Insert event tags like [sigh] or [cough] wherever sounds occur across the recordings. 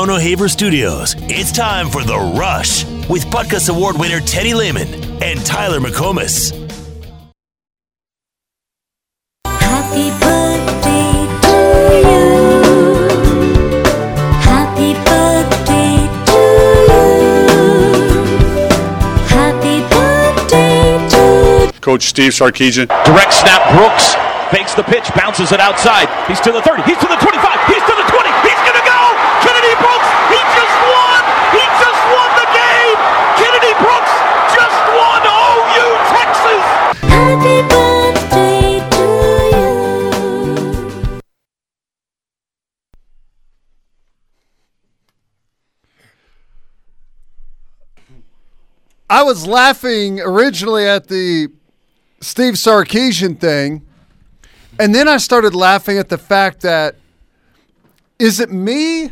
Brown O'Haver Studios, it's time for The Rush with Butkus Award winner Teddy Lehman and Tyler McComas. Happy birthday to you. Happy birthday to you. Happy birthday to Coach Steve Sarkisian. Direct snap, Brooks fakes the pitch, bounces it outside. He's to the 30, he's to the 25, he's to the 20, I was laughing originally at the Steve Sarkisian thing, and then I started laughing at the fact that is it me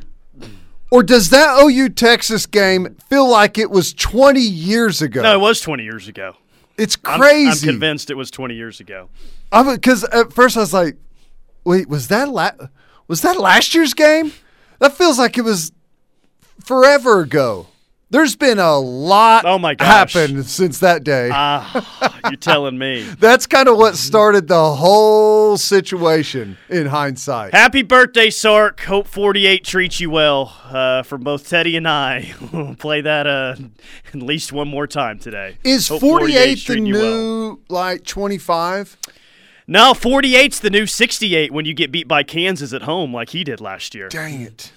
or does that OU Texas game feel like it was 20 years ago? No, it was 20 years ago. it's I'm- crazy. I'm, convinced it was 20 years ago. Because at first I was like, wait, was that la- was that last year's game? That feels like it was forever ago. There's been a lot Oh, my gosh. happened since that day. Ah, you're telling me. [laughs] That's kind of what started the whole situation in hindsight. Happy birthday, Sark. Hope 48 treats you well uh, from both Teddy and I. We'll [laughs] Play that uh, at least one more time today. Is Hope 48 the you well. new like 25? No, 48's the new 68 when you get beat by Kansas at home like he did last year. Dang it.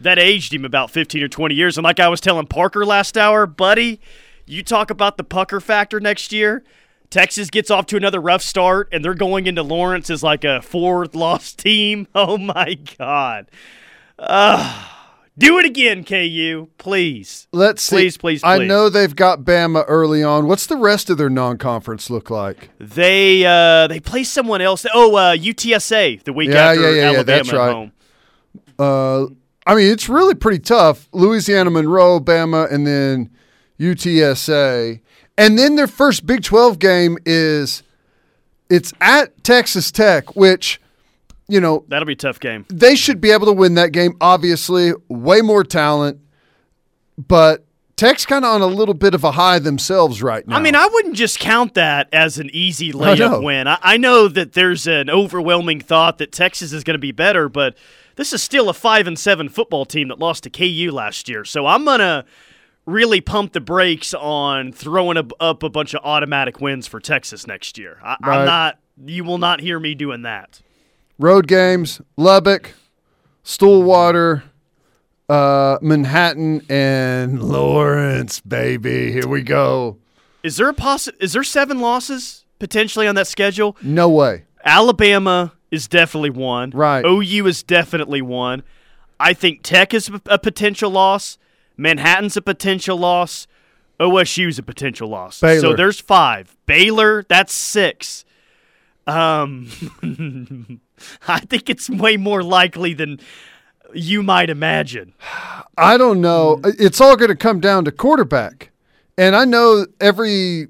That aged him about 15 or 20 years. And like I was telling Parker last hour, buddy, you talk about the pucker factor next year. Texas gets off to another rough start, and they're going into Lawrence as like a fourth lost team. [laughs] Oh my God. Uh, do it again, KU, please. Let's see. Please, please, I know they've got Bama early on. What's the rest of their non-conference look like? They uh, they play someone else. Oh, uh, UTSA the week Yeah, after yeah, yeah, yeah, Alabama that's at right. home. Uh, I mean, it's really pretty tough. Louisiana Monroe, Bama, and then UTSA. And then their first Big 12 game is it's at Texas Tech, which, you know, That'll be a tough game. they should be able to win that game. Obviously, way more talent, but Tech's kind of on a little bit of a high themselves right now. I mean, I wouldn't just count that as an easy layup win. I, I know that there's an overwhelming thought that Texas is going to be better, but this is still a five and seven football team that lost to KU last year. So I'm gonna really pump the brakes on throwing a, up a bunch of automatic wins for Texas next year. I, Right. I'm not. You will not hear me doing that. road games: Lubbock, Stillwater, uh, Manhattan, and Lawrence. Baby, here we go. Is there a possi- Is there seven losses potentially on that schedule? No way. Alabama is definitely one. Right. OU is definitely one. I think Tech is a potential loss. Manhattan's a potential loss. OSU's a potential loss. Baylor. So there's five. Baylor, that's six. Um, [laughs] I think it's way more likely than you might imagine. [sighs] I don't know. It's all going to come down to quarterback. And I know every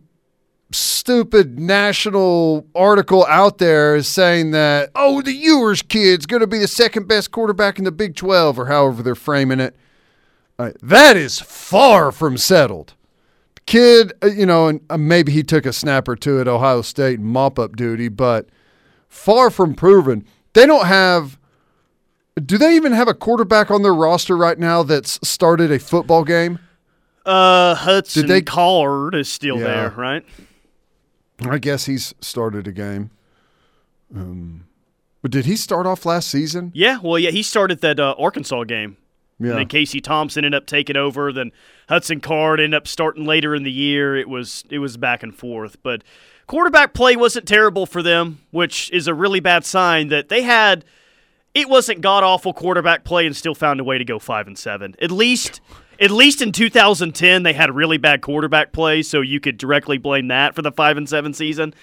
stupid national article out there is saying that, oh, the Ewers kid's going to be the second best quarterback in the Big 12 or however they're framing it. Uh, that is far from settled. Kid, uh, you know, and uh, maybe he took a snap or two at Ohio State and mop up duty, but far from proven. They don't have. Do they even have a quarterback on their roster right now that's started a football game? Uh, Hudson Did they- Card is still Yeah. there, right? I guess he's started a game. Um, but did he start off last season? Yeah, well, yeah, he started that uh, Arkansas game. Yeah. And then Casey Thompson ended up taking over. Then Hudson Card ended up starting later in the year. It was it was back and forth, but quarterback play wasn't terrible for them, which is a really bad sign that they had. It wasn't god awful quarterback play and still found a way to go five and seven. At least, at least in 2010, they had really bad quarterback play, so you could directly blame that for the five and seven season.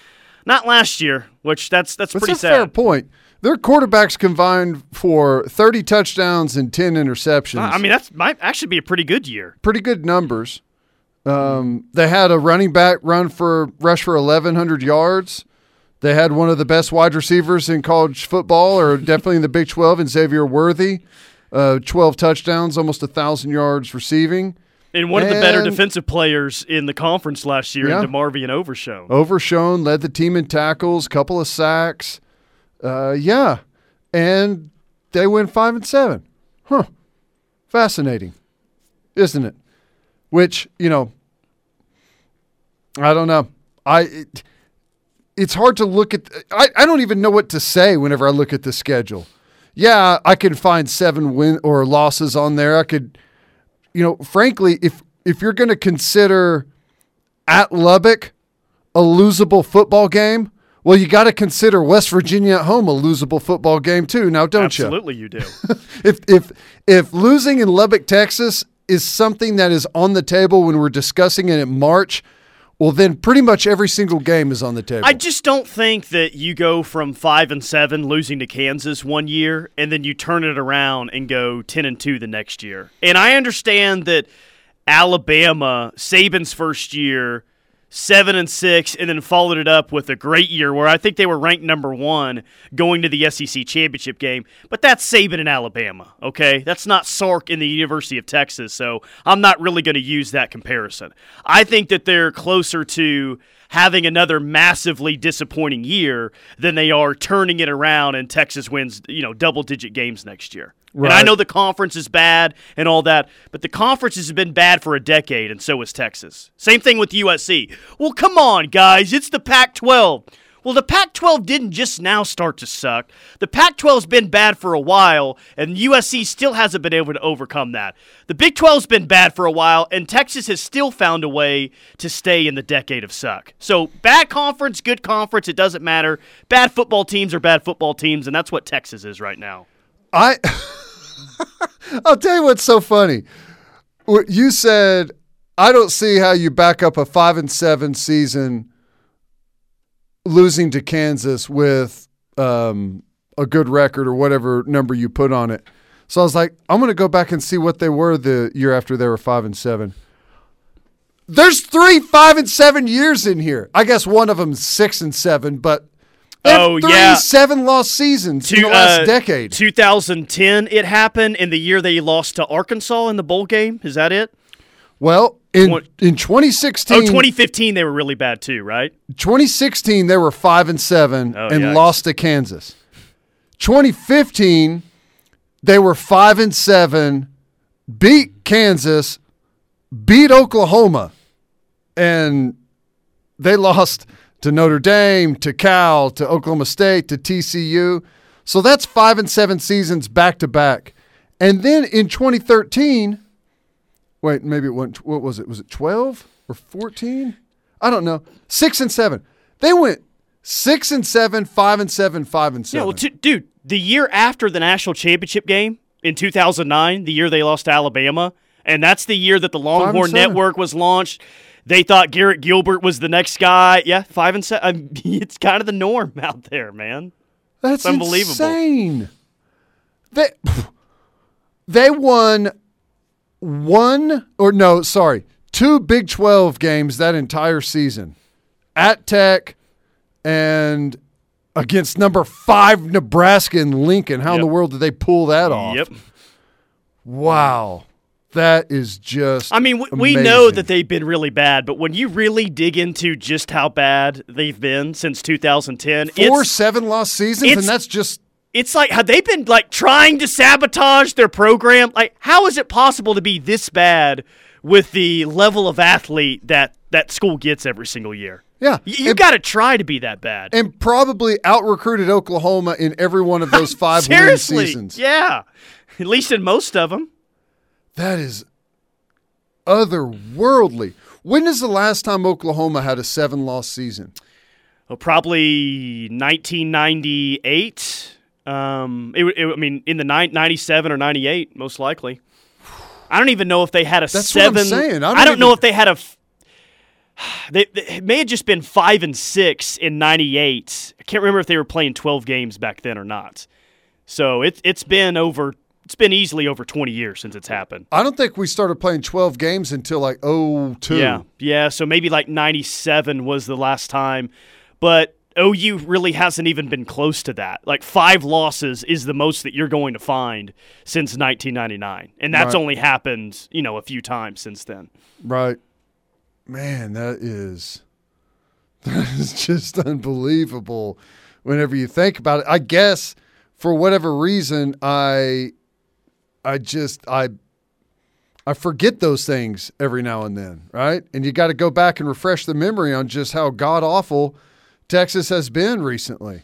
Not last year, which that's that's, That's pretty a sad. fair point. Their quarterbacks combined for 30 touchdowns and 10 interceptions. I mean, that's might actually be a pretty good year. pretty good numbers. Um, they had a running back run for rush for 1,100 yards. They had one of the best wide receivers in college football, or definitely in the Big 12, in Xavier Worthy. Uh, 12 touchdowns, almost a thousand yards receiving. And one of the better defensive players in the conference last year, Yeah. in DeMarvion Overshown. Overshown, led the team in tackles, couple of sacks. Uh, yeah, and they went five and seven. Huh? Fascinating, isn't it? Which you know, I don't know. I it, it's hard to look at. I, I don't even know what to say whenever I look at the schedule. Yeah, I can find seven win or losses on there. I could, you know, frankly, if if you're going to consider at Lubbock a losable football game, well, you got to consider West Virginia at home a losable football game too. Now, don't you? Absolutely, you do. [laughs] if if if losing in Lubbock, Texas is something that is on the table when we're discussing it in March, well then pretty much every single game is on the table. I just don't think that you go from five and seven losing to Kansas one year and then you turn it around and go ten and two the next year. And I understand that Alabama, Saban's first year, seven and six, and then followed it up with a great year where I think they were ranked number one going to the SEC championship game. But that's Saban in Alabama, okay? That's not Sark in the University of Texas, so I'm not really going to use that comparison. I think that they're closer to having another massively disappointing year than they are turning it around and Texas wins, you know, double digit games next year. And I know the conference is bad and all that, but the conference has been bad for a decade, and so is Texas. Same thing with USC. Well, come on, guys, it's the Pac 12. Well, the Pac 12 didn't just now start to suck. The Pac 12's been bad for a while, and USC still hasn't been able to overcome that. The Big 12's been bad for a while, and Texas has still found a way to stay in the decade of suck. So, bad conference, good conference, it doesn't matter. Bad football teams are bad football teams, and that's what Texas is right now. I [laughs] [laughs] I'll tell you what's so funny. You said I don't see how you back up a five and seven season losing to Kansas with um, a good record or whatever number you put on it. So I was like, I'm going to go back and see what they were the year after they were five and seven. There's three five and seven years in here. I guess one of them six and seven, but Oh, three yeah. seven lost seasons in the Two- last uh, decade. 2010, it happened in the year they lost to Arkansas in the bowl game. Is that it? Well, in in 2016, Oh, 2015, they were really bad too, right? 2016 they were 5 and 7 Oh, and yikes. lost to Kansas. 2015 they were 5 and 7, beat Kansas, beat Oklahoma and they lost to Notre Dame, to Cal, to Oklahoma State, to TCU. So that's 5 and 7 seasons back to back. And then in 2013 Wait, maybe it went. What was it? Was it twelve or fourteen? I don't know. Six and seven. They went six and seven, five and seven, five and seven. Yeah, seven. well, t- dude, the year after the national championship game in 2009, the year they lost to Alabama, and that's the year that the Longhorn seven. Network was launched. They thought Garrett Gilbert was the next guy. Yeah, five and seven. [laughs] It's kind of the norm [laughs] out there, man. That's unbelievable. Insane. They [sighs] they won one or no, sorry, two Big Twelve games that entire season at Tech and against number five Nebraska and Lincoln. How in the world did they pull that off? Yep. Wow. That is just. I mean, we, we know that they've been really bad, but when you really dig into just how bad they've been since 2010, four seven lost seasons, and that's just it's like have they been like trying to sabotage their program? Like, how is it possible to be this bad with the level of athlete that that school gets every single year? yeah. Y- You got to try to be that bad. and probably out recruited Oklahoma in every one of those five Seriously, seasons. yeah. At least in most of them. That is otherworldly. When is the last time Oklahoma had a seven loss season? Well, probably 1998. Um, it, it, I mean, in the nine, 97 or 98, most likely. I don't even know if they had a That's what I'm seven. saying. I I don't don't, know if they had a. f- They, they it may have just been five and six in '98. I can't remember if they were playing 12 games back then or not. So it, it's been over. It's been easily over 20 years since it's happened. I don't think we started playing 12 games until like 02. Yeah, yeah. So maybe like '97 was the last time, but OU really hasn't even been close to that. Like five losses is the most that you're going to find since 1999, and that's Right. only happened, you know, a few times since then. Right. Man, that is [laughs] that is just unbelievable whenever you think about it. I guess for whatever reason I I just I I forget those things every now and then, right? And you got to go back and refresh the memory on just how god awful Texas has been recently.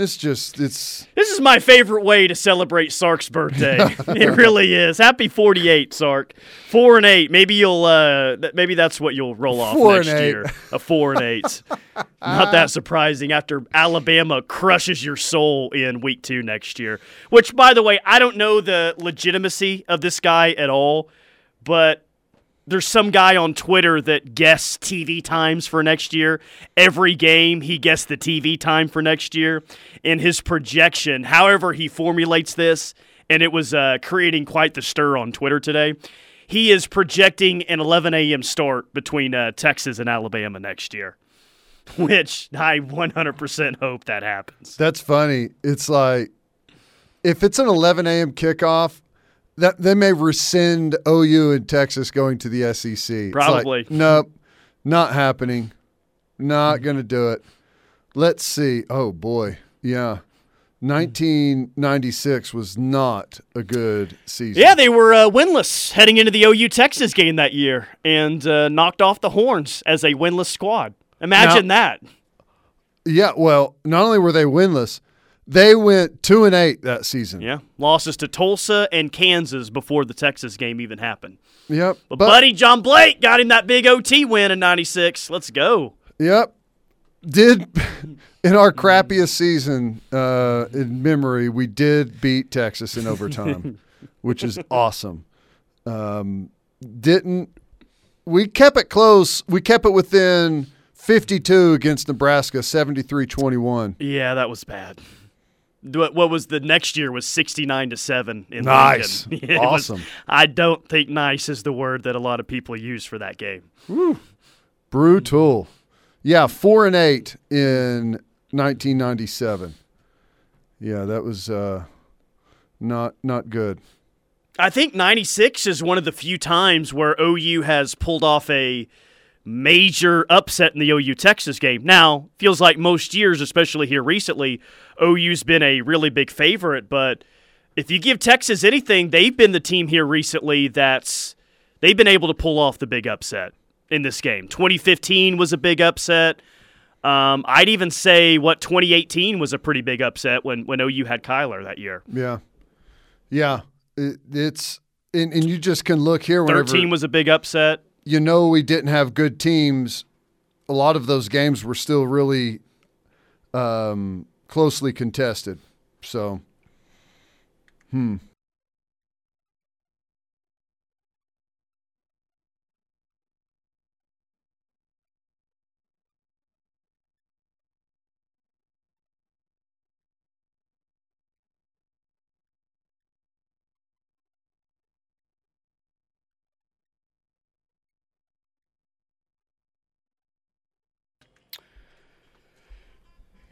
It's just it's This is my favorite way to celebrate Sark's birthday. [laughs] [laughs] it really is. Happy 48, Sark. Four and eight. Maybe you'll. Uh, th- maybe that's what you'll roll off Four next year. A four and eight. [laughs] Not that surprising after Alabama crushes your soul in week two next year. Which, by the way, I don't know the legitimacy of this guy at all, but there's some guy on Twitter that guesses TV times for next year. Every game, he guessed the TV time for next year. In his projection, however he formulates this, and it was uh, creating quite the stir on Twitter today. He is projecting an 11 a.m. start between uh, Texas and Alabama next year, [laughs] which I 100% hope that happens. That's funny. It's like if it's an 11 a.m. kickoff, that they may rescind OU and Texas going to the SEC. It's like, Probably. nope, not happening. Not going to do it. Let's see. Oh boy, yeah. 1996 was not a good season. Yeah, they were uh, winless heading into the OU Texas game that year and uh, knocked off the horns as a winless squad. Imagine that. Yeah. Well, not only were they winless, they went two and eight that season. Yeah, losses to Tulsa and Kansas before the Texas game even happened. Yep. But, buddy John Blake got him that big OT win in '96. Let's go. Yep. Did [laughs] in our crappiest season uh, in memory, we did beat Texas in overtime, [laughs] which is awesome. Um, didn't we kept it close? We kept it within 52 against Nebraska, 73-21. Yeah, that was bad. What what was the next year was 69 to 7 in Nice. Lincoln. [laughs] It was- Awesome. I don't think nice is the word that a lot of people use for that game. Brutal. Yeah, four and eight in 1997. Yeah, that was uh, not not good. I think 96 is one of the few times where OU has pulled off a major upset in the OU Texas game. Now, feels like most years, especially here recently, OU's been a really big favorite, but if you give Texas anything, they've been the team here recently that's they've been able to pull off the big upset in this game. 2015 was a big upset. Um, I'd even say what 2018 was a pretty big upset when when OU had Kyler that year. Yeah, yeah. It, it's and, and you just can look here whenever 13 was a big upset. You know we didn't have good teams. A lot of those games were still really um, closely contested. So, hmm.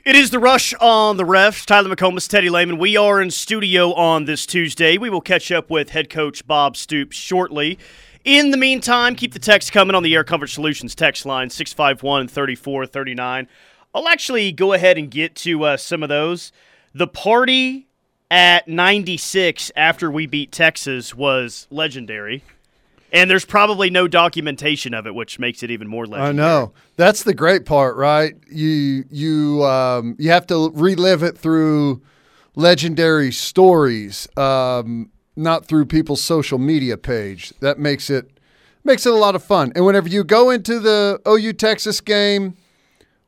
It is the rush on the refs. Tyler McComas, Teddy Lehman. We are in studio on this Tuesday. We will catch up with head coach Bob Stoops shortly. In the meantime, keep the text coming on the Air Comfort Solutions text line 651 3439. I'll actually go ahead and get to uh, some of those. The party at 96 after we beat Texas was legendary. And there's probably no documentation of it, which makes it even more legendary. I know that's the great part, right? You you um, you have to relive it through legendary stories, um, not through people's social media page. That makes it makes it a lot of fun. And whenever you go into the OU Texas game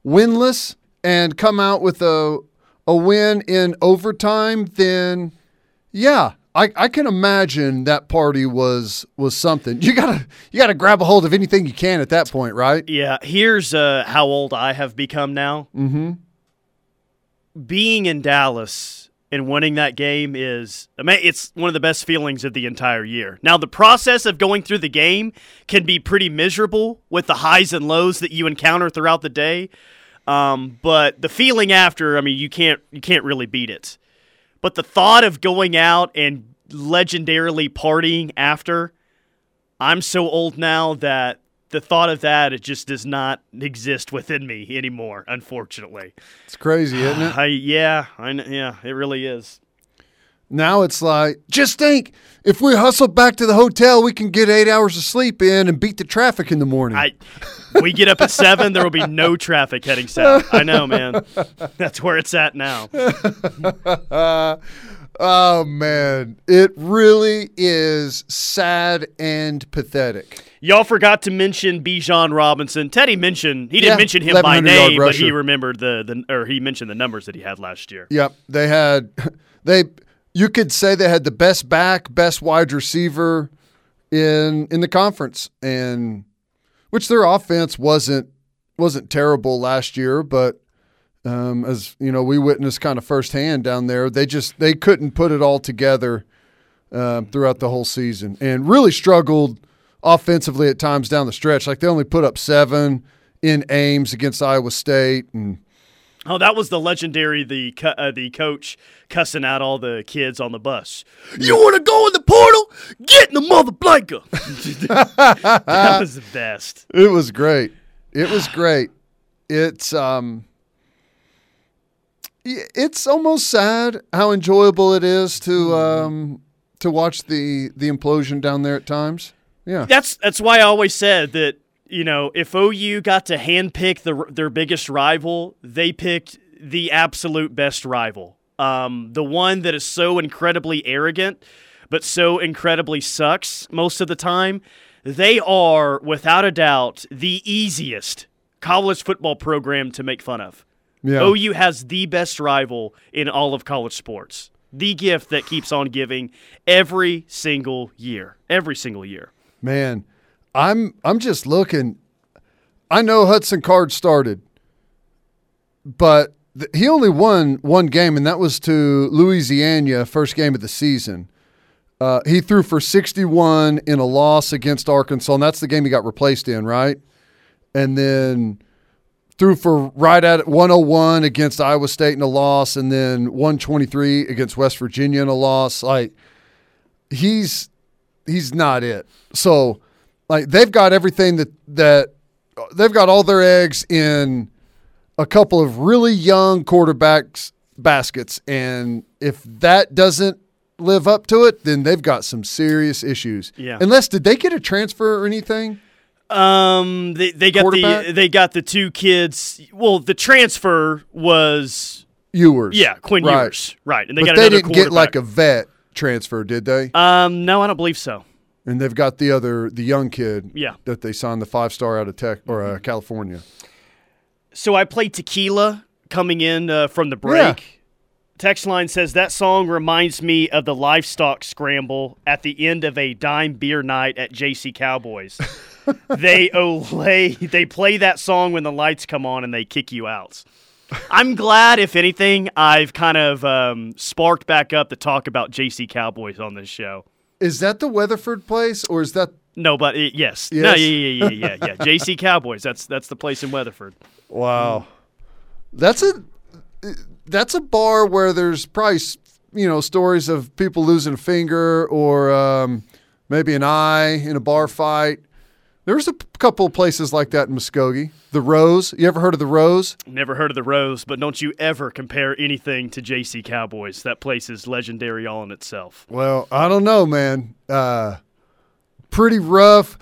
winless and come out with a a win in overtime, then yeah, I, I can imagine that party was was something. You gotta you gotta grab a hold of anything you can at that point, right? Yeah, here's uh, how old I have become now. Mm-hmm. Being in Dallas and winning that game is, it's one of the best feelings of the entire year. Now, the process of going through the game can be pretty miserable with the highs and lows that you encounter throughout the day. Um, but the feeling after, I mean, you can't you can't really beat it. But the thought of going out and legendarily partying after, I'm so old now that the thought of that it just does not exist within me anymore. Unfortunately, It's crazy, isn't it? [sighs] I yeah, I yeah, it really is. Now it's like, just think, if we hustle back to the hotel, we can get eight hours of sleep in and beat the traffic in the morning. I we get up at seven, there will be no traffic heading south. I know, man. That's where it's at now. [laughs] oh man, it really is sad and pathetic. Y'all forgot to mention Bijan Robinson. Teddy mentioned he didn't Yeah, mention him by name, but he remembered the, the or he mentioned the numbers that he had last year. Yep, they had [laughs] they. You could say they had the best back, best wide receiver in in the conference, and which their offense wasn't wasn't terrible last year, but um, as you know, we witnessed kind of firsthand down there, they just they couldn't put it all together um, throughout the whole season, and really struggled offensively at times down the stretch. Like they only put up seven in Ames against Iowa State, and Oh, that was the legendary the uh, the coach cussing out all the kids on the bus. You want to go in the portal? Get in the mother blanker. [laughs] that was the best. It was great. It was great. It's um it's almost sad how enjoyable it is to um to watch the the implosion down there at times. Yeah. That's that's why I always said that you know if OU got to handpick the, their biggest rival, they picked the absolute best rival. Um, the one that is so incredibly arrogant, but so incredibly sucks most of the time. They are, without a doubt, the easiest college football program to make fun of. Yeah. OU has the best rival in all of college sports. The gift that keeps on giving every single year. Every single year. Man, I'm I'm just looking. I know Hudson Card started, but th- he only won one game, and that was to Louisiana, first game of the season. Uh, he threw for 61 in a loss against Arkansas, and that's the game he got replaced in, right? And then threw for right at 101 against Iowa State in a loss, and then 123 against West Virginia in a loss. Like he's he's not it. So like they've got everything that that they've got all their eggs in a couple of really young quarterbacks baskets and if that doesn't live up to it then they've got some serious issues. Yeah. Unless did they get a transfer or anything? Um, they they got the they got the two kids. Well, the transfer was Ewers. yeah Quinn right. Ewers, right? And they but got they didn't get like a vet transfer, did they? Um, no, I don't believe so. And they've got the other the young kid Yeah. that they signed the five star out of Tech or uh, California. So I played tequila coming in uh, from the break. Text line says that song reminds me of the livestock scramble at the end of a dime beer night at JC Cowboys. [laughs] they olay, they play that song when the lights come on and they kick you out. I'm glad, if anything, I've kind of um, sparked back up the talk about JC Cowboys on this show. Is that the Weatherford place or is that No, but uh, yes, no, yeah, yeah, yeah, yeah, yeah. JC [laughs] Cowboys. That's that's the place in Weatherford. Wow. That's a that's a bar where there's probably you know stories of people losing a finger or um, maybe an eye in a bar fight. There's a couple of places like that in Muskogee. The Rose. You ever heard of the Rose? Never heard of the Rose, but don't you ever compare anything to JC Cowboys. That place is legendary all in itself. Well, I don't know, man. Uh, pretty rough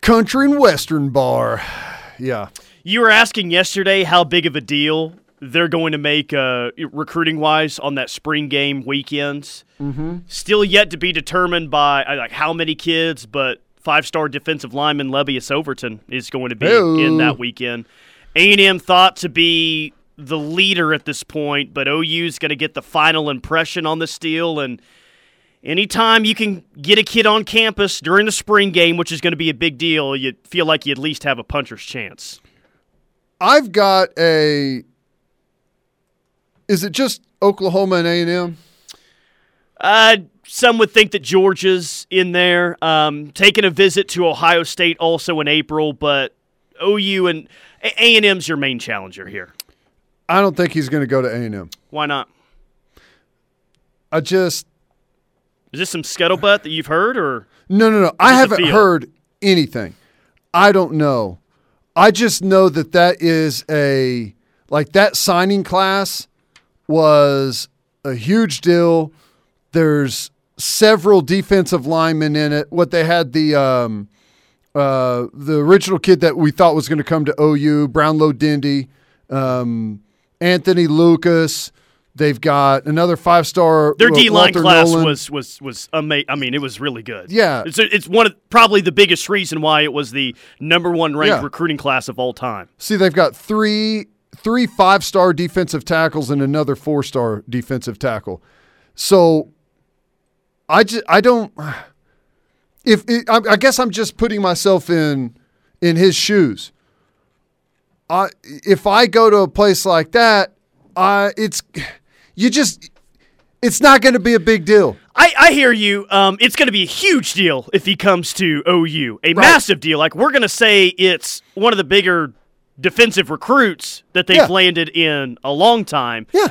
country and western bar. [sighs] Yeah. You were asking yesterday how big of a deal they're going to make uh, recruiting wise on that spring game weekends. Mm-hmm. Still yet to be determined by uh, like how many kids, but five star defensive lineman Lebbeus Overton is going to be Hey-o. in that weekend. A&M thought to be the leader at this point, but OU's going to get the final impression on this deal and anytime you can get a kid on campus during the spring game, which is going to be a big deal, you feel like you at least have a puncher's chance. I've got a. Is it just Oklahoma and A and M? Uh, some would think that Georgia's in there. Um, taking a visit to Ohio State also in April, but OU and A and M's your main challenger here. I don't think he's going to go to A&M. Why not? I just Is this some scuttlebutt that you've heard, or No, no, no. I haven't heard anything. I don't know. I just know that that is a like that signing class was a huge deal. There's several defensive linemen in it. What they had the um, uh, the original kid that we thought was going to come to OU, Brownlow Dindy, um, Anthony Lucas. They've got another five star. their D line class Nolen. was was was amazing. I mean, it was really good. Yeah. it's it's one of probably the biggest reason why it was the number one ranked Yeah. recruiting class of all time. See, they've got three three five star defensive tackles and another four star defensive tackle. So I just I don't. If it, I, I guess I'm just putting myself in in his shoes. I if I go to a place like that, I it's you just it's not going to be a big deal. I, I hear you. Um, it's going to be a huge deal if he comes to OU. A massive deal. Like we're going to say it's one of the bigger defensive recruits that they've Yeah. landed in a long time. Yeah,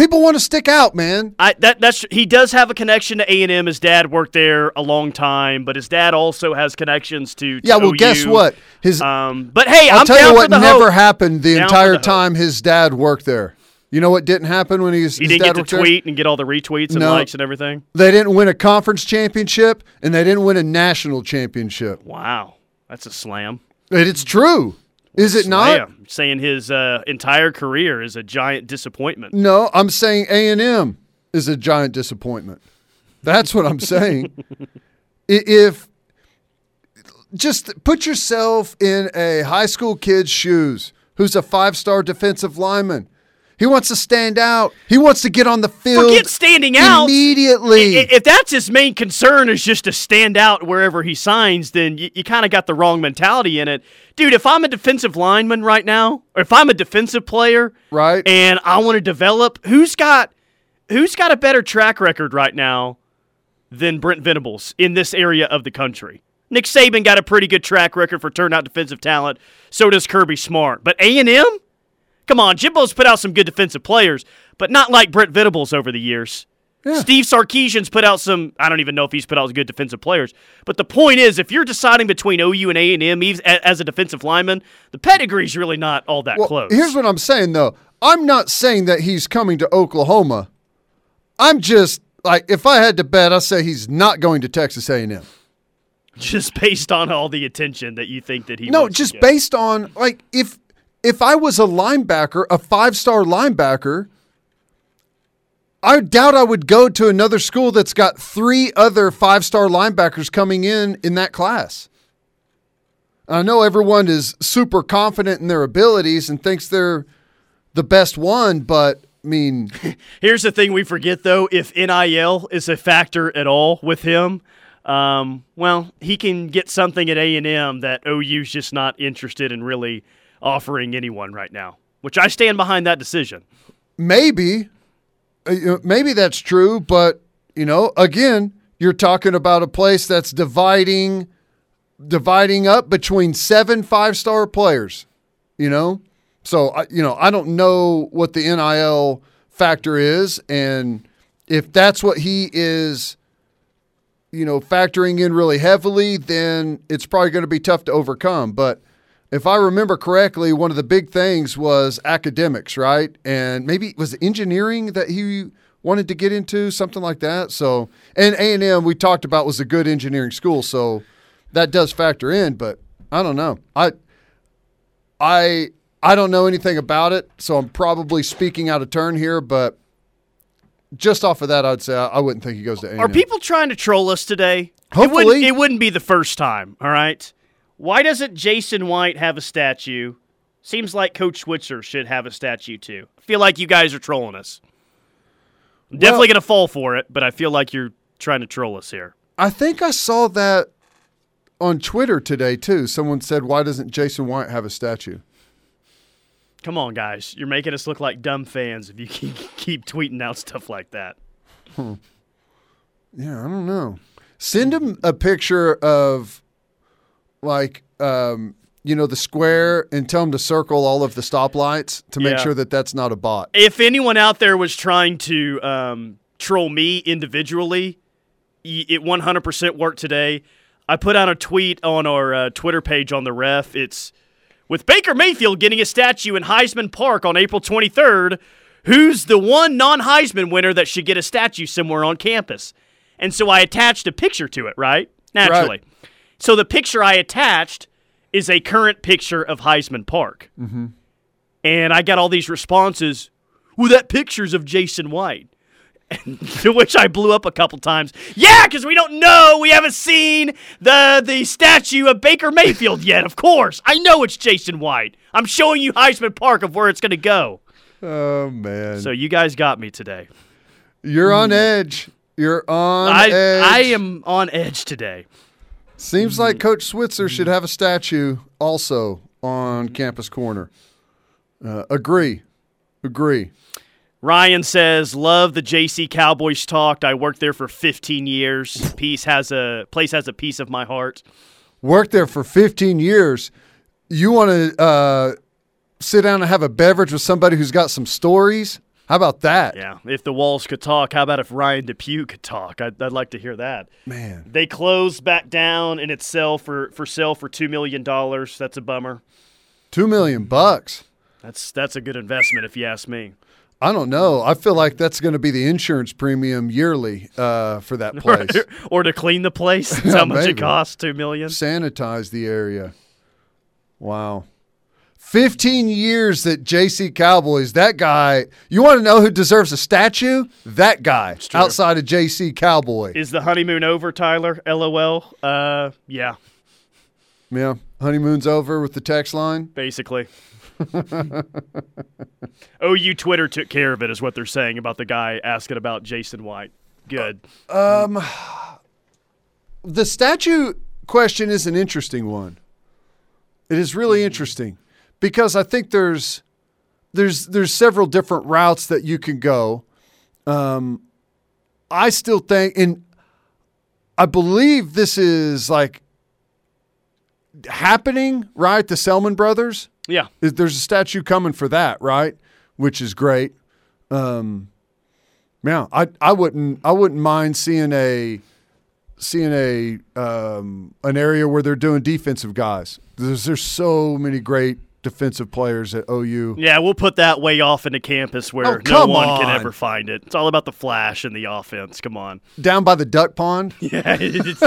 people want to stick out, man. I that that's he does have a connection to A and M. His dad worked there a long time, but his dad also has connections to, to Yeah, well, OU. guess what? His Um, but hey, I'll I'm tell down you what never hope. happened the Down entire the time his dad worked there. You know what didn't happen when he He didn't dad get to worked there? tweet and get all the retweets and No. likes and everything. They didn't win a conference championship and they didn't win a national championship. Wow, that's a slam. And it's true. Is it not? Slam. Saying his uh, entire career is a giant disappointment. No, I'm saying A&M is a giant disappointment. That's what I'm saying. [laughs] If just put yourself in a high school kid's shoes who's a five-star defensive lineman. He wants to stand out. He wants to get on the field Forget standing out immediately. If that's his main concern is just to stand out wherever he signs, then you, you kind of got the wrong mentality in it. Dude, if I'm a defensive lineman right now, or if I'm a defensive player, Right. and I want to develop, who's got who's got a better track record right now than Brent Venables in this area of the country? Nick Saban got a pretty good track record for turnout defensive talent. So does Kirby Smart. But A&M? Come on, Jimbo's put out some good defensive players, but not like Brent Venables over the years. Steve Sarkisian's put out some. I don't even know if he's put out good defensive players. But the point is, if you're deciding between OU and A and M as a defensive lineman, the pedigree's really not all that Well, close. Here's what I'm saying though. I'm not saying that he's coming to Oklahoma. I'm just like if I had to bet, I say he's not going to Texas A&M. just based on all the attention that you think that he. No, just based on like if if I was a linebacker, a five star linebacker, I doubt I would go to another school that's got three other five star linebackers coming in in that class. I know everyone is super confident in their abilities and thinks they're the best one, but I mean, [laughs] Here's the thing we forget though: if NIL is a factor at all with him, um, well, he can get something at A and M that OU's just not interested in really offering anyone right now. Which I stand behind that decision. maybe, uh, maybe that's true, but you know, again, you're talking about a place that's dividing, dividing up between seven five star players. You know, so you know, I don't know what the NIL factor is, and if that's what he is, you know, factoring in really heavily, then it's probably going to be tough to overcome. But if I remember correctly, one of the big things was academics, right? And maybe it was engineering that he wanted to get into, something like that. So, and A and M we talked about was a good engineering school, so that does factor in. But I don't know. I, I, I don't know anything about it, so I'm probably speaking out of turn here. But just off of that, I'd say I, wouldn't think he goes to A and Are people trying to troll us today? It Hopefully. wouldn't, it wouldn't be the first time. All right. Why doesn't Jason White have a statue? Seems like Coach Switzer should have a statue too. I feel like you guys are trolling us. I'm definitely going to fall for it, but I feel like you're trying to troll us here. I think I saw that on Twitter today too. Someone said, "Why doesn't Jason White have a statue?" Come on, guys. You're making us look like dumb fans if you [laughs] keep, keep tweeting out stuff like that. Hmm. Yeah, I don't know. Send him a picture of like um, you know, the square and tell them to circle all of the stoplights to make Yeah. sure that that's not a bot. If anyone out there was trying to um, troll me individually, it 100% worked today. I put out a tweet on our uh, Twitter page on the ref. It's with Baker Mayfield getting a statue in Heisman Park on April 23rd. Who's the one non Heisman winner that should get a statue somewhere on campus? And so I attached a picture to it, right? Naturally. So the picture I attached is a current picture of Heisman Park. Mm-hmm. And I got all these responses. Well, that picture's of Jason White. [laughs] to which I blew up a couple times. Yeah, because we don't know. We haven't seen the the statue of Baker Mayfield yet. Of course, I know it's Jason White. I'm showing you Heisman Park of where it's going to go. Oh man. So you guys got me today. You're on edge. You're on I edge. I am on edge today. Seems like Coach Switzer should have a statue also on Campus Corner. Uh, agree. Agree. Ryan says, "Love the JC Cowboys talked. I worked there for 15 years. Peace has a place has a piece of my heart." Worked there for 15 years. You want to uh, sit down and have a beverage with somebody who's got some stories? How about that? Yeah, if the walls could talk, how about if Ryan Depew could talk? I'd, I'd like to hear that. Man. They closed back down and it's sell for for sale for two million dollars. That's a bummer. Two million bucks. That's that's a good investment if you ask me. I don't know. I feel like that's going to be the insurance premium yearly uh, for that [laughs] place. or to clean the place, that's how [laughs] much it costs. Two million. Sanitize the area. Wow. 15 years that JC Cowboys, that guy, you want to know who deserves a statue? That guy outside of JC Cowboy. Is the honeymoon over, Tyler? LOL. Uh, yeah, yeah. Honeymoon's over with the text line. basically. [laughs] OU Twitter took care of it, is what they're saying about the guy asking about Jason White. Good. Um, The statue question is an interesting one. It is really interesting because I think there's there's there's several different routes that you can go. Um, I still think, and I believe this is like happening, right? The Selman brothers. Yeah. There's a statue coming for that, right? Which is great. Um, yeah, I I wouldn't I wouldn't mind seeing a seeing a um, an area where they're doing defensive guys. There's there's so many great defensive players at OU. Yeah, we'll put that way off into campus where Oh, no one can ever find it. It's all about the flash and the offense. Come on. [laughs] Down by the duck pond. [laughs] Yeah,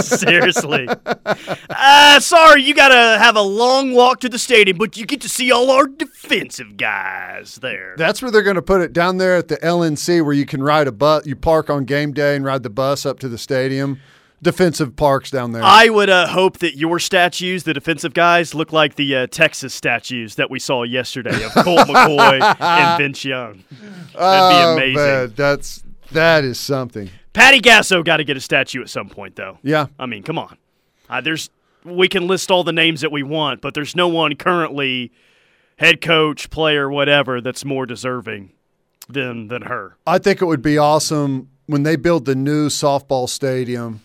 seriously. [laughs] uh, sorry, you got to have a long walk to the stadium, but you get to see all our defensive guys there. That's where they're going to put it down there at the LNC, where you can ride a bus. You park on game day and ride the bus up to the stadium. Defensive parks down there. I would uh, hope that your statues, the defensive guys, look like the uh, Texas statues that we saw yesterday of Colt [laughs] McCoy and Vince Young. That'd Oh, be amazing. man, that's that is something. Patty Gasso got to get a statue at some point, though. Yeah, I mean, come on. Uh, there's we can list all the names that we want, but there's no one currently head coach, player, whatever that's more deserving than than her. I think it would be awesome when they build the new softball stadium.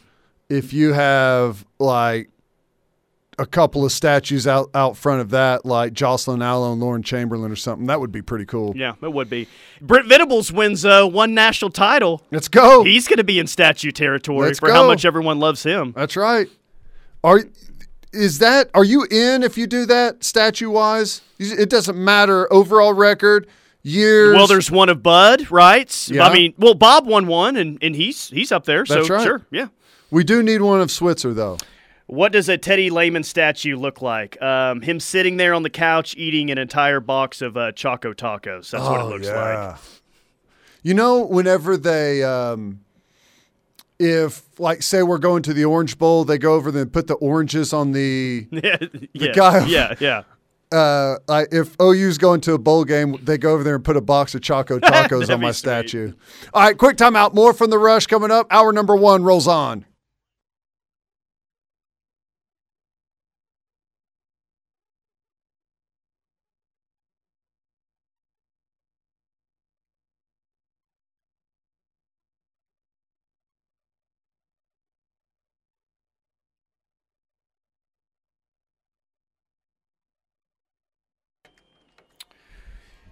If you have like a couple of statues out out front of that, like Jocelyn Alo and Lauren Chamberlain or something, that would be pretty cool. Yeah, it would be. Brent Venables wins uh, one national title. Let's go. He's going to be in statue territory Let's for how much everyone loves him. That's right. Are is that are you in if you do that statue wise? It doesn't matter overall record, years. Well, there's one of Bud, right? Yeah. I mean, well, Bob won one, and, and he's he's up there. That's so right. sure, yeah. we do need one of Switzer though. What does a Teddy Lehman statue look like? Um, him sitting there on the couch eating an entire box of uh, Choco Tacos. That's what it looks like. You know, whenever they, um, if like say we're going to the Orange Bowl, they go over there and put the oranges on the. [laughs] yeah, yeah, guy- yeah, yeah. Uh, like if OU's going to a bowl game, they go over there and put a box of Choco [laughs] Tacos on my sweet. statue. All right, quick timeout. More from the rush coming up. Hour number one rolls on.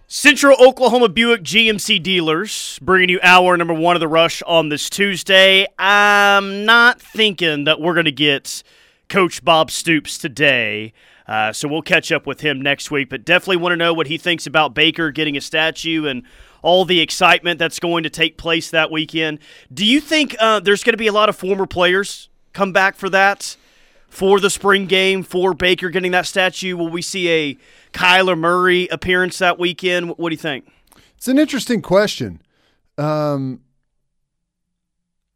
Central Oklahoma Buick GMC dealers bringing you hour number one of the rush on this Tuesday. I'm not thinking that we're going to get Coach Bob Stoops today. Uh, so we'll catch up with him next week, but definitely want to know what he thinks about Baker getting a statue and all the excitement that's going to take place that weekend. Do you think uh, there's going to be a lot of former players come back for that, for the spring game, for Baker getting that statue? Will we see a Kyler Murray appearance that weekend? What do you think? It's an interesting question. Um,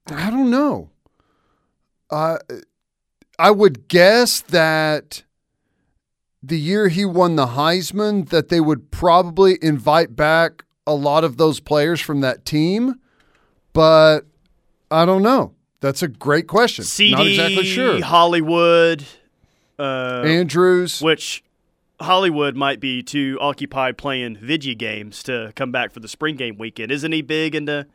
I don't know. Uh, I would guess that the year he won the Heisman, that they would probably invite back a lot of those players from that team, but I don't know. That's a great question. CD, Not exactly sure. Hollywood, uh, Andrews. which Hollywood might be too occupied playing video games to come back for the spring game weekend. Isn't he big into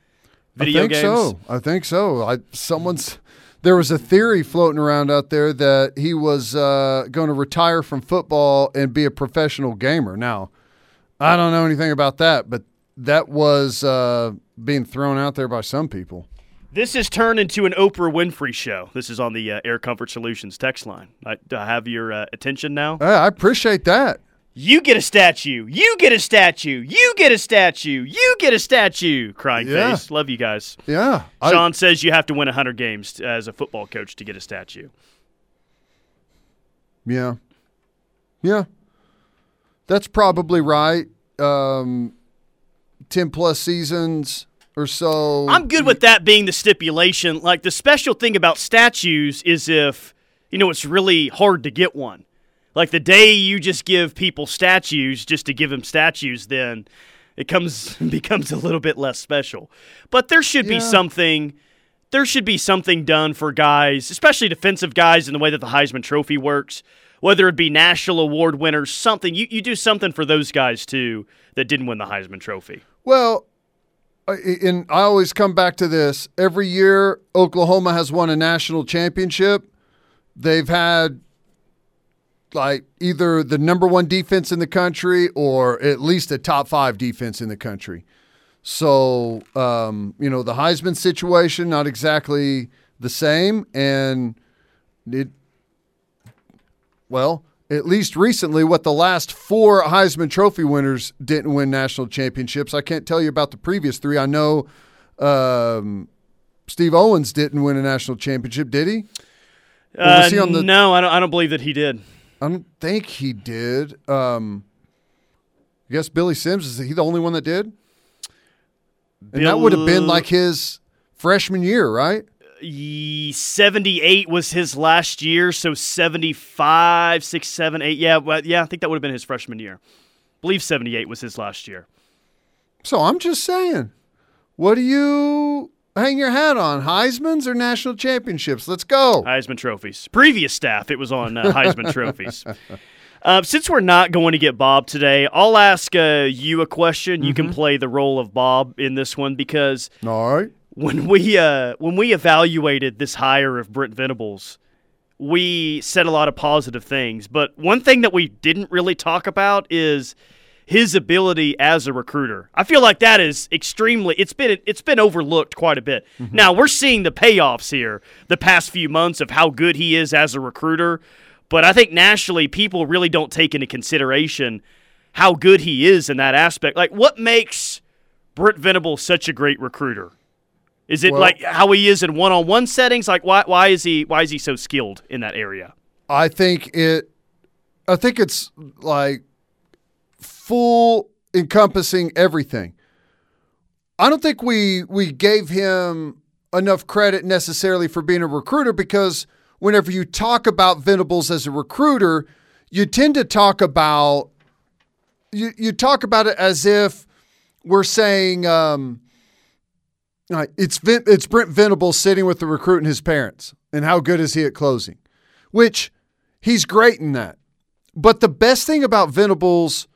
video games? I think games? so. I think so. I someone's there was a theory floating around out there that he was uh, going to retire from football and be a professional gamer. Now, I don't know anything about that, but that was uh, being thrown out there by some people. This has turned into an Oprah Winfrey show. This is on the uh, Air Comfort Solutions text line. I, do I have your uh, attention now? Hey, I appreciate that. You get a statue. You get a statue. You get a statue. You get a statue. Crying Yeah. face. Love you guys. Yeah, I- Sean says you have to win 100 games as a football coach to get a statue. yeah, yeah. That's probably right. Um, Ten plus seasons or so. I'm good with that being the stipulation. Like the special thing about statues is if you know it's really hard to get one. Like the day you just give people statues just to give them statues, then it comes [laughs] becomes a little bit less special. But there should be something. There should be something done for guys, especially defensive guys, in the way that the Heisman Trophy works. Whether it be national award winners, something you, you do something for those guys too that didn't win the Heisman Trophy. Well, and I always come back to this. Every year, Oklahoma has won a national championship. They've had like either the number one defense in the country or at least a top five defense in the country. So, um, you know, the Heisman situation, not exactly the same. And it, well, at least recently, what the last four Heisman Trophy winners didn't win national championships. I can't tell you about the previous three. I know um, Steve Owens didn't win a national championship, did he? Uh, he on the- no, I don't. I don't believe that he did. I don't think he did. Um, I guess Billy Sims is he the only one that did? And that would have been like his freshman year, right? Ye- 78 was his last year, so 75, 6, 7, 8. Yeah, well, yeah, I think that would have been his freshman year. I believe 78 was his last year. So I'm just saying, what do you hang your hat on? Heisman's or national championships? Let's go. Heisman trophies. Previous staff, it was on uh, Heisman trophies. [laughs] Uh, since we're not going to get Bob today, I'll ask uh, you a question. You Mm-hmm. can play the role of Bob in this one because All right. When we uh, when we evaluated this hire of Brent Venables, we said a lot of positive things. But one thing that we didn't really talk about is his ability as a recruiter. I feel like that is extremely it's been it's been overlooked quite a bit. Now we're seeing the payoffs here the past few months of how good he is as a recruiter. But I think nationally people really don't take into consideration how good he is in that aspect. Like what makes Brent Venables such a great recruiter? Is it Well- like how he is in one-on-one settings? Like why why is he why is he so skilled in that area? I think it. I think it's like full encompassing everything. I don't think we we gave him enough credit necessarily for being a recruiter because whenever you talk about Venables as a recruiter, you tend to talk about you you talk about it as if we're saying um, it's it's Brent Venables sitting with the recruit and his parents, and how good is he at closing? Which he's great in that. But the best thing about Venables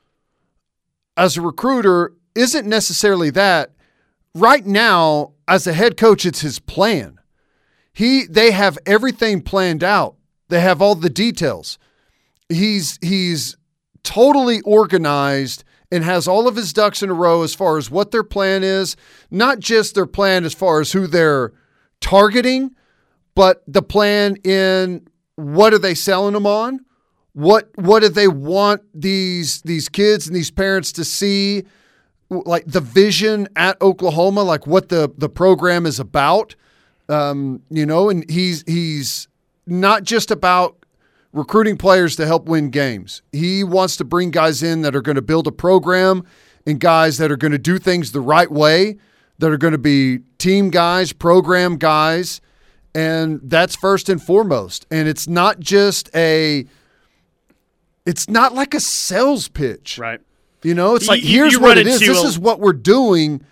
as a recruiter isn't necessarily that. Right now, as a head coach, it's his plan. He they have everything planned out. They have all the details. He's he's totally organized and has all of his ducks in a row as far as what their plan is, not just their plan as far as who they're targeting, but the plan in what are they selling them on? What what do they want these these kids and these parents to see like the vision at Oklahoma, like what the the program is about? Um, you know, and he's he's not just about recruiting players to help win games. He wants to bring guys in that are going to build a program and guys that are going to do things the right way, that are going to be team guys, program guys, and that's first and foremost. And it's not just a it's not like a sales pitch. Right. You know, it's like you- here's you what it is. This a- is what we're doing.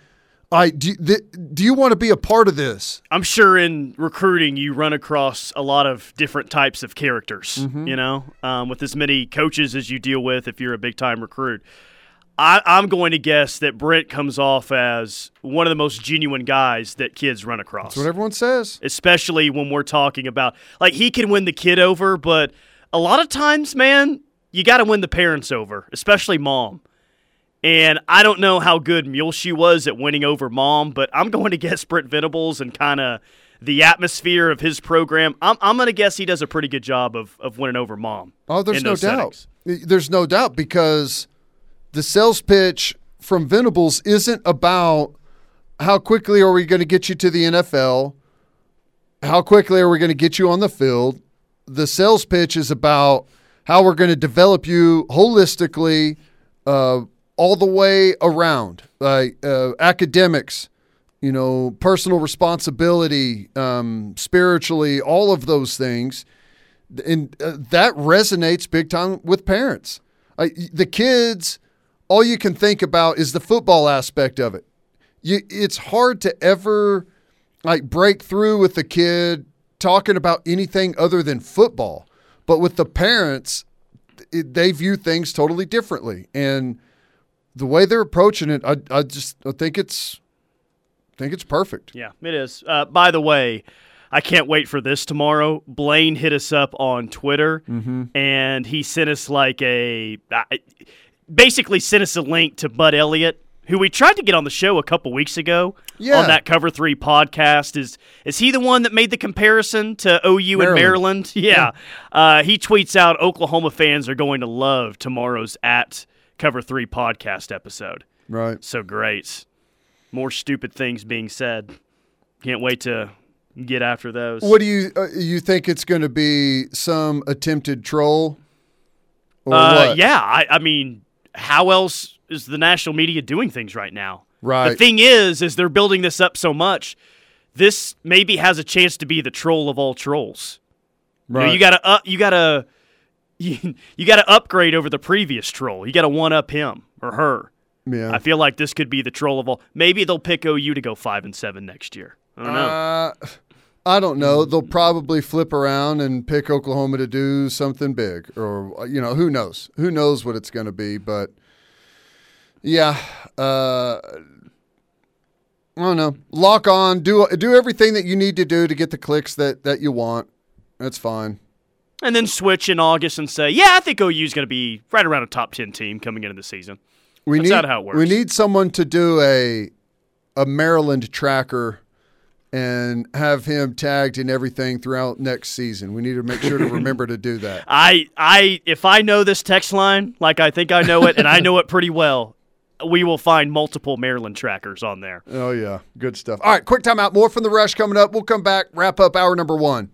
I do. Th- do you want to be a part of this? I'm sure in recruiting you run across a lot of different types of characters. Mm-hmm. You know, um, with as many coaches as you deal with, if you're a big time recruit, I, I'm going to guess that Brent comes off as one of the most genuine guys that kids run across. That's what everyone says. especially when we're talking about like he can win the kid over, but a lot of times, man, you got to win the parents over, especially mom. And I don't know how good Muleshoe was at winning over mom, but I'm going to guess Brent Venables and kind of the atmosphere of his program. I'm, I'm going to guess he does a pretty good job of, of winning over mom. Oh, there's no doubt. settings. There's no doubt because the sales pitch from Venables isn't about how quickly are we going to get you to the NFL, how quickly are we going to get you on the field. The sales pitch is about how we're going to develop you holistically, uh, all the way around, like uh, academics, you know, personal responsibility, um, spiritually, all of those things and uh, that resonates big time with parents. The kids, all you can think about is the football aspect of it. You, it's hard to ever like break through with the kid talking about anything other than football. But with the parents, it, they view things totally differently, and the way they're approaching it, I, I just I think it's I think it's perfect. Yeah, it is. Uh, by the way, I can't wait for this tomorrow. Blaine hit us up on Twitter, Mm-hmm. and he sent us like a basically sent us a link to Bud Elliott, who we tried to get on the show a couple weeks ago Yeah. on that Cover Three podcast. Is is he the one that made the comparison to OU and Maryland. Maryland? [laughs] Yeah. Uh, he tweets out Oklahoma fans are going to love tomorrow's at Cover Three podcast episode. Right. So great. More stupid things being said. Can't wait to get after those. What do you uh, you think it's going to be? Some attempted troll, or uh? Yeah, I, I mean, how else is the national media doing things right now? Right. The thing is, is they're building this up so much. This maybe has a chance to be the troll of all trolls. You, know, Right. you gotta up, you gotta, you, you gotta upgrade over the previous troll. You gotta one up him or her. Yeah. I feel like this could be the troll of all. Maybe they'll pick OU to go five and seven next year. I don't know. Uh, I don't know. They'll probably flip around and pick Oklahoma to do something big, or you know, who knows? Who knows what it's going to be? But yeah, uh, I don't know. Lock on. Do do everything that you need to do to get the clicks that that you want. That's fine. And then switch in August and say, yeah, I think OU is going to be right around a top 10 team coming into the season. We That's need not how it works. we need someone to do a a Maryland tracker and have him tagged in everything throughout next season. We need to make sure to [laughs] remember to do that. I, I, if I know this text line like I think I know it, and I know it pretty well, we will find multiple Maryland trackers on there. Oh yeah, good stuff. All right, quick timeout. More from the rush coming up. We'll come back, wrap up hour number one.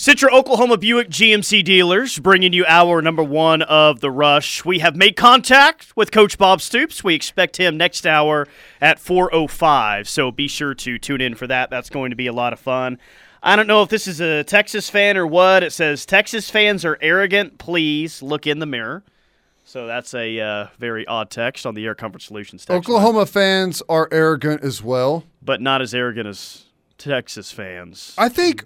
Citra Oklahoma Buick GMC dealers bringing you our number one of the rush. We have made contact with Coach Bob Stoops. We expect him next hour at 4:05. So be sure to tune in for that. That's going to be a lot of fun. I don't know if this is a Texas fan or what. It says Texas fans are arrogant. Please look in the mirror. So that's a uh, very odd text on the Air Comfort Solutions text. line. Oklahoma fans are arrogant as well. but not as arrogant as Texas fans. I think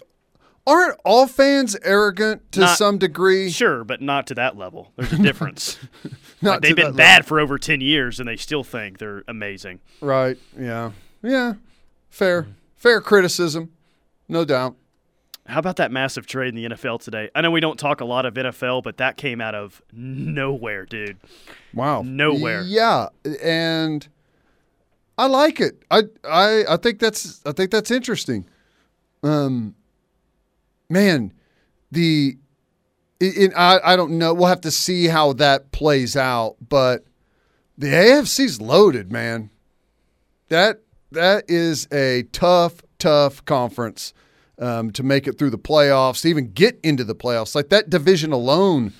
aren't all fans arrogant to Not- some degree? Sure, but not to that level. There's a difference. [laughs] Not Like, they've been bad for over 10 years and they still think they're amazing. Right. Yeah. Yeah. Fair. Fair criticism. No doubt. How about that massive trade in the NFL today? I know we don't talk a lot of NFL, but that came out of nowhere, dude. Wow. Nowhere. Yeah, and I like it. I I I think that's I think that's interesting. Um man, the it, I I don't know. We'll have to see how that plays out, but the AFC's loaded, man. That that is a tough tough conference um, to make it through the playoffs, to even get into the playoffs. Like that division alone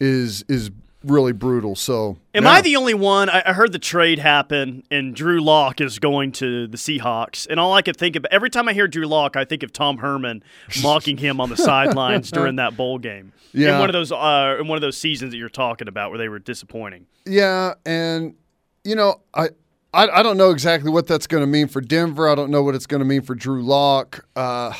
is is really brutal. So, Am yeah. I the only one? I, heard the trade happen, and Drew Lock is going to the Seahawks. And all I could think of every time I hear Drew Lock, I think of Tom Herman [laughs] mocking him on the sidelines during that bowl game. Yeah. in one of those uh, in one of those seasons that you're talking about, where they were disappointing. Yeah, and you know, I I, I don't know exactly what that's going to mean for Denver. I don't know what it's going to mean for Drew Lock. Uh,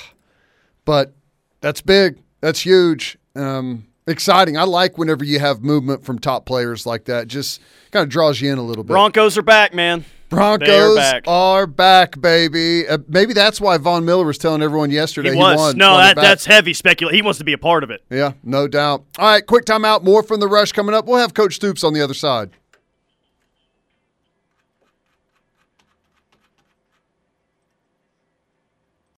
but that's big. That's huge. Um, exciting. I like whenever you have movement from top players like that. Just kind of draws you in a little bit. Broncos are back, man. Broncos back. are back, baby. Uh, maybe that's why Von Miller was telling everyone yesterday He he, was won. no, that, that's heavy speculation. He wants to be a part of it. yeah, no doubt. All right, quick timeout. More from the rush coming up. We'll have Coach Stoops on the other side.